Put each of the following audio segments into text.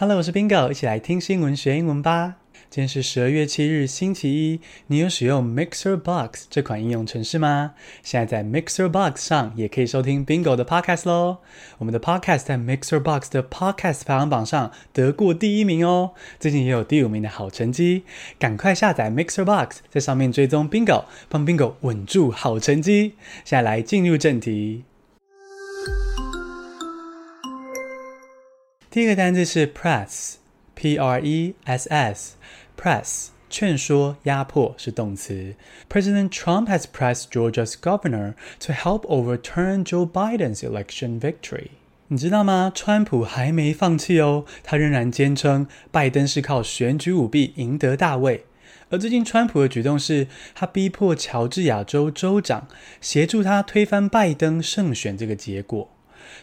Hello，我是 Bingo，一起来听新闻学英文吧。今天是十二月七日，星期一。你有使用 Mixer Box 这款应用程式吗？现在在 Mixer Box 上也可以收听 Bingo 的 Podcast 喽。我们的 Podcast 在 Mixer Box 的 Podcast 排行榜上得过第一名哦，最近也有第五名的好成绩。赶快下载 Mixer Box，在上面追踪 Bingo，帮 Bingo 稳住好成绩。现在来进入正题。第一个单字是 press，P-R-E-S-S，press，劝说、压迫是动词。President Trump has pressed Georgia's governor to help overturn Joe Biden's election victory。你知道吗？川普还没放弃哦，他仍然坚称拜登是靠选举舞弊赢得大位。而最近川普的举动是，他逼迫乔治亚州州长协助他推翻拜登胜选这个结果。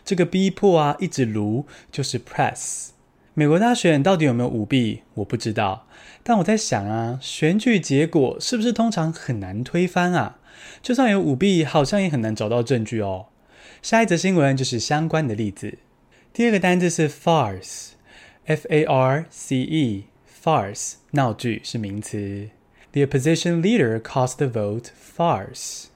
这个逼迫啊，一直卢就是 press。美国大选到底有没有舞弊？我不知道，但我在想啊，选举结果是不是通常很难推翻啊？就算有舞弊，好像也很难找到证据哦。下一则新闻就是相关的例子。第二个单字是 farce，F-A-R-C-E，farce，闹剧是名词。The opposition leader calls the vote farce。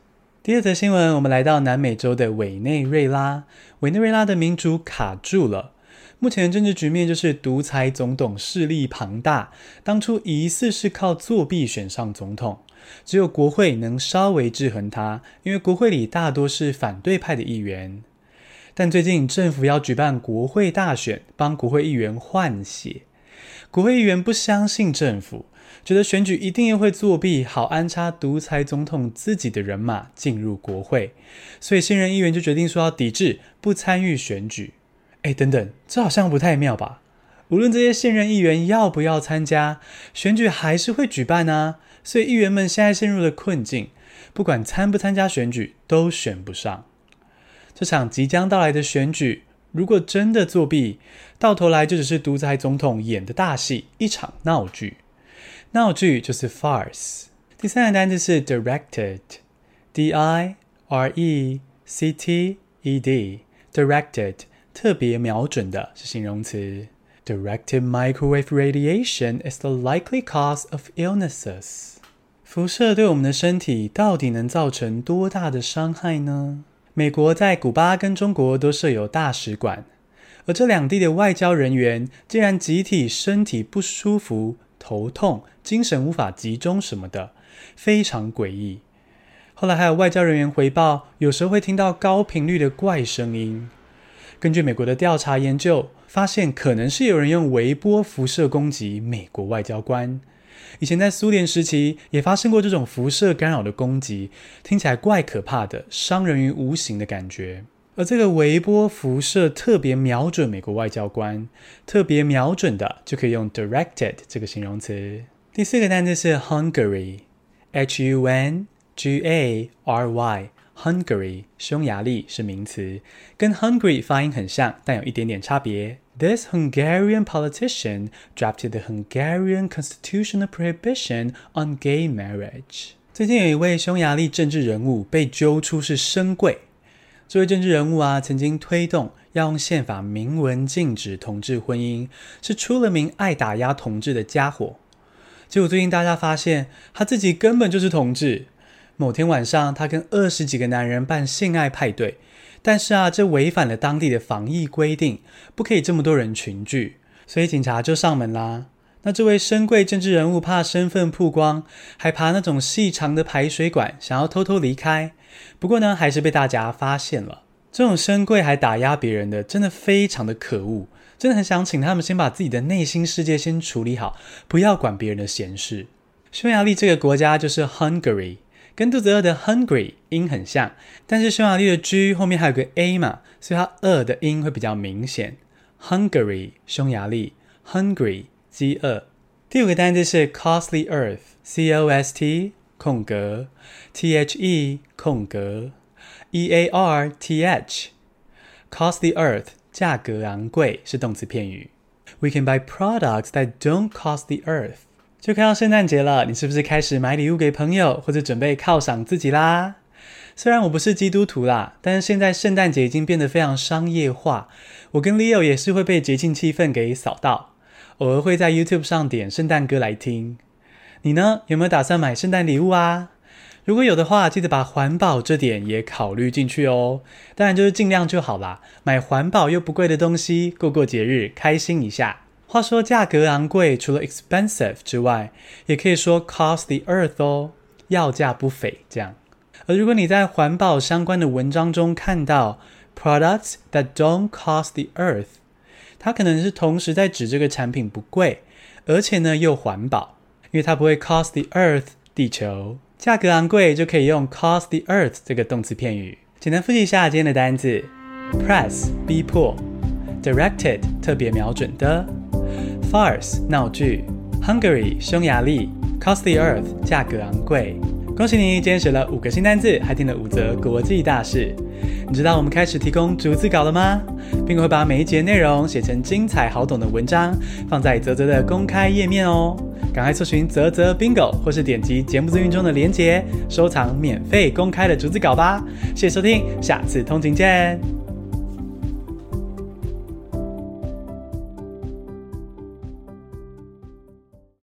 第二则新闻，我们来到南美洲的委内瑞拉。委内瑞拉的民主卡住了，目前的政治局面就是独裁总统势力庞大，当初疑似是靠作弊选上总统，只有国会能稍微制衡他，因为国会里大多是反对派的议员。但最近政府要举办国会大选，帮国会议员换血，国会议员不相信政府。觉得选举一定又会作弊，好安插独裁总统自己的人马进入国会，所以现任议员就决定说要抵制，不参与选举。哎，等等，这好像不太妙吧？无论这些现任议员要不要参加，选举还是会举办啊。所以议员们现在陷入了困境，不管参不参加选举，都选不上。这场即将到来的选举，如果真的作弊，到头来就只是独裁总统演的大戏，一场闹剧。闹剧就是 farce。第三个单词是 directed，D-I-R-E-C-T-E-D，directed，特别瞄准的是形容词。Directed microwave radiation is the likely cause of illnesses。辐射对我们的身体到底能造成多大的伤害呢？美国在古巴跟中国都设有大使馆，而这两地的外交人员竟然集体身体不舒服。头痛、精神无法集中什么的，非常诡异。后来还有外交人员回报，有时候会听到高频率的怪声音。根据美国的调查研究，发现可能是有人用微波辐射攻击美国外交官。以前在苏联时期也发生过这种辐射干扰的攻击，听起来怪可怕的，伤人于无形的感觉。而这个微波辐射特别瞄准美国外交官，特别瞄准的就可以用 directed 这个形容词。第四个单词是 Hungary，H-U-N-G-A-R-Y，Hungary，匈牙利是名词，跟 hungry 发音很像，但有一点点差别。This Hungarian politician drafted the Hungarian constitutional prohibition on gay marriage。最近有一位匈牙利政治人物被揪出是深柜。这位政治人物啊，曾经推动要用宪法明文禁止同志婚姻，是出了名爱打压同志的家伙。结果最近大家发现，他自己根本就是同志。某天晚上，他跟二十几个男人办性爱派对，但是啊，这违反了当地的防疫规定，不可以这么多人群聚，所以警察就上门啦。那这位深贵政治人物怕身份曝光，还爬那种细长的排水管，想要偷偷离开。不过呢，还是被大家发现了。这种深贵还打压别人的，真的非常的可恶。真的很想请他们先把自己的内心世界先处理好，不要管别人的闲事。匈牙利这个国家就是 Hungary，跟肚子饿的 hungry 音很像，但是匈牙利的 G 后面还有个 A 嘛，所以它饿的音会比较明显。Hungary，匈牙利，Hungry。饥饿。第五个单词是 costly earth，c o s t 空格 t h e 空格 e a r t h，costly earth 价格昂贵是动词片语。We can buy products that don't cost the earth。就快要圣诞节了，你是不是开始买礼物给朋友，或者准备犒赏自己啦？虽然我不是基督徒啦，但是现在圣诞节已经变得非常商业化。我跟 Leo 也是会被节庆气氛给扫到，偶尔会在 YouTube 上点圣诞歌来听。你呢？有没有打算买圣诞礼物啊？如果有的话，记得把环保这点也考虑进去哦。当然就是尽量就好啦，买环保又不贵的东西，过过节日，开心一下。话说价格昂贵，除了 expensive 之外，也可以说 cost the earth 哦，要价不菲这样。而如果你在环保相关的文章中看到 products that don't cost the earth，它可能是同时在指这个产品不贵，而且呢又环保，因为它不会 cost the earth 地球，价格昂贵就可以用 cost the earth 这个动词片语。简单复习一下今天的单字：press 逼迫，directed 特别瞄准的，farce 闹剧，Hungary 匈牙利，cost the earth 价格昂贵。恭喜你，今天学了五个新单字，还听了五则国际大事。你知道我们开始提供逐字稿了吗？并会把每一节内容写成精彩好懂的文章，放在泽泽的公开页面哦。赶快搜寻泽泽 Bingo，或是点击节目资讯中的链接，收藏免费公开的逐字稿吧。谢谢收听，下次通勤见。